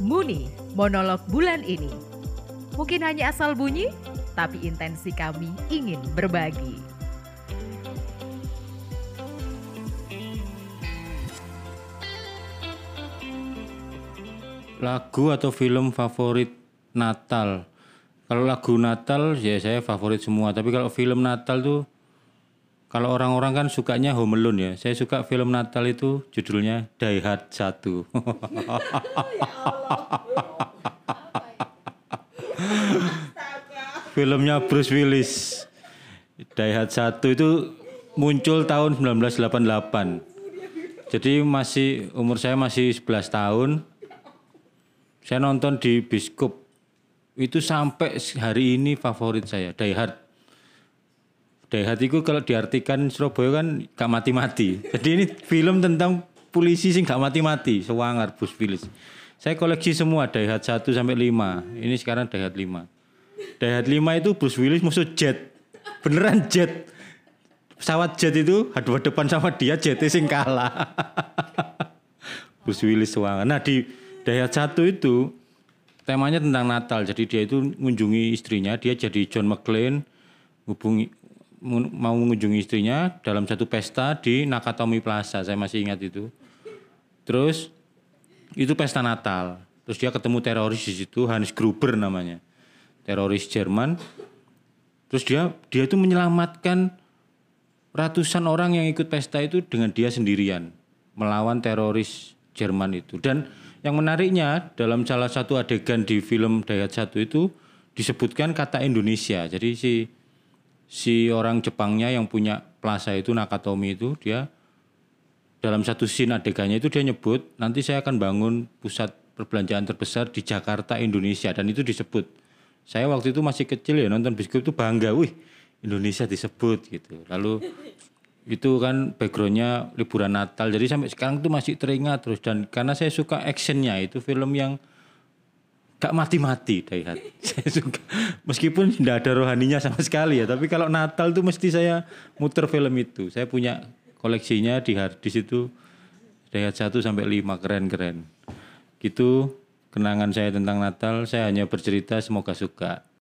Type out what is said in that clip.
Muni, monolog bulan ini. Mungkin hanya asal bunyi, tapi intensi kami ingin berbagi. Lagu atau film favorit Natal. Kalau lagu Natal ya saya favorit semua, tapi kalau film Natal tuh kalau orang-orang kan sukanya Home Alone ya. Saya suka film Natal itu judulnya Die Hard 1. Filmnya Bruce Willis. Die Hard 1 itu muncul tahun 1988. Jadi masih umur saya masih 11 tahun. Saya nonton di Biskup. Itu sampai hari ini favorit saya, Die Hard. Hard itu kalau diartikan Surabaya kan gak mati-mati. Jadi ini film tentang polisi sih gak mati-mati, sewangar Bruce Willis. Saya koleksi semua Hard 1 sampai 5. Ini sekarang Hard 5. Die Hard 5 itu Bruce Willis musuh jet. Beneran jet. Pesawat jet itu hadapan depan sama dia jetnya sing kalah. Bruce Willis sewangar. Nah di Hard 1 itu temanya tentang Natal. Jadi dia itu mengunjungi istrinya, dia jadi John McClane hubungi mau mengunjungi istrinya dalam satu pesta di Nakatomi Plaza. Saya masih ingat itu. Terus itu pesta Natal. Terus dia ketemu teroris di situ, Hans Gruber namanya. Teroris Jerman. Terus dia dia itu menyelamatkan ratusan orang yang ikut pesta itu dengan dia sendirian melawan teroris Jerman itu. Dan yang menariknya dalam salah satu adegan di film Dayat satu itu disebutkan kata Indonesia. Jadi si si orang Jepangnya yang punya plaza itu Nakatomi itu dia dalam satu scene adegannya itu dia nyebut nanti saya akan bangun pusat perbelanjaan terbesar di Jakarta Indonesia dan itu disebut. Saya waktu itu masih kecil ya nonton biskuit itu bangga, wih Indonesia disebut gitu. Lalu itu kan backgroundnya liburan Natal jadi sampai sekarang tuh masih teringat terus dan karena saya suka actionnya itu film yang gak mati-mati Daihat saya suka. Meskipun tidak ada rohaninya sama sekali ya tapi kalau Natal tuh mesti saya muter film itu. Saya punya koleksinya di hard disk itu Daihat 1 sampai 5 keren-keren. Gitu kenangan saya tentang Natal. Saya hanya bercerita semoga suka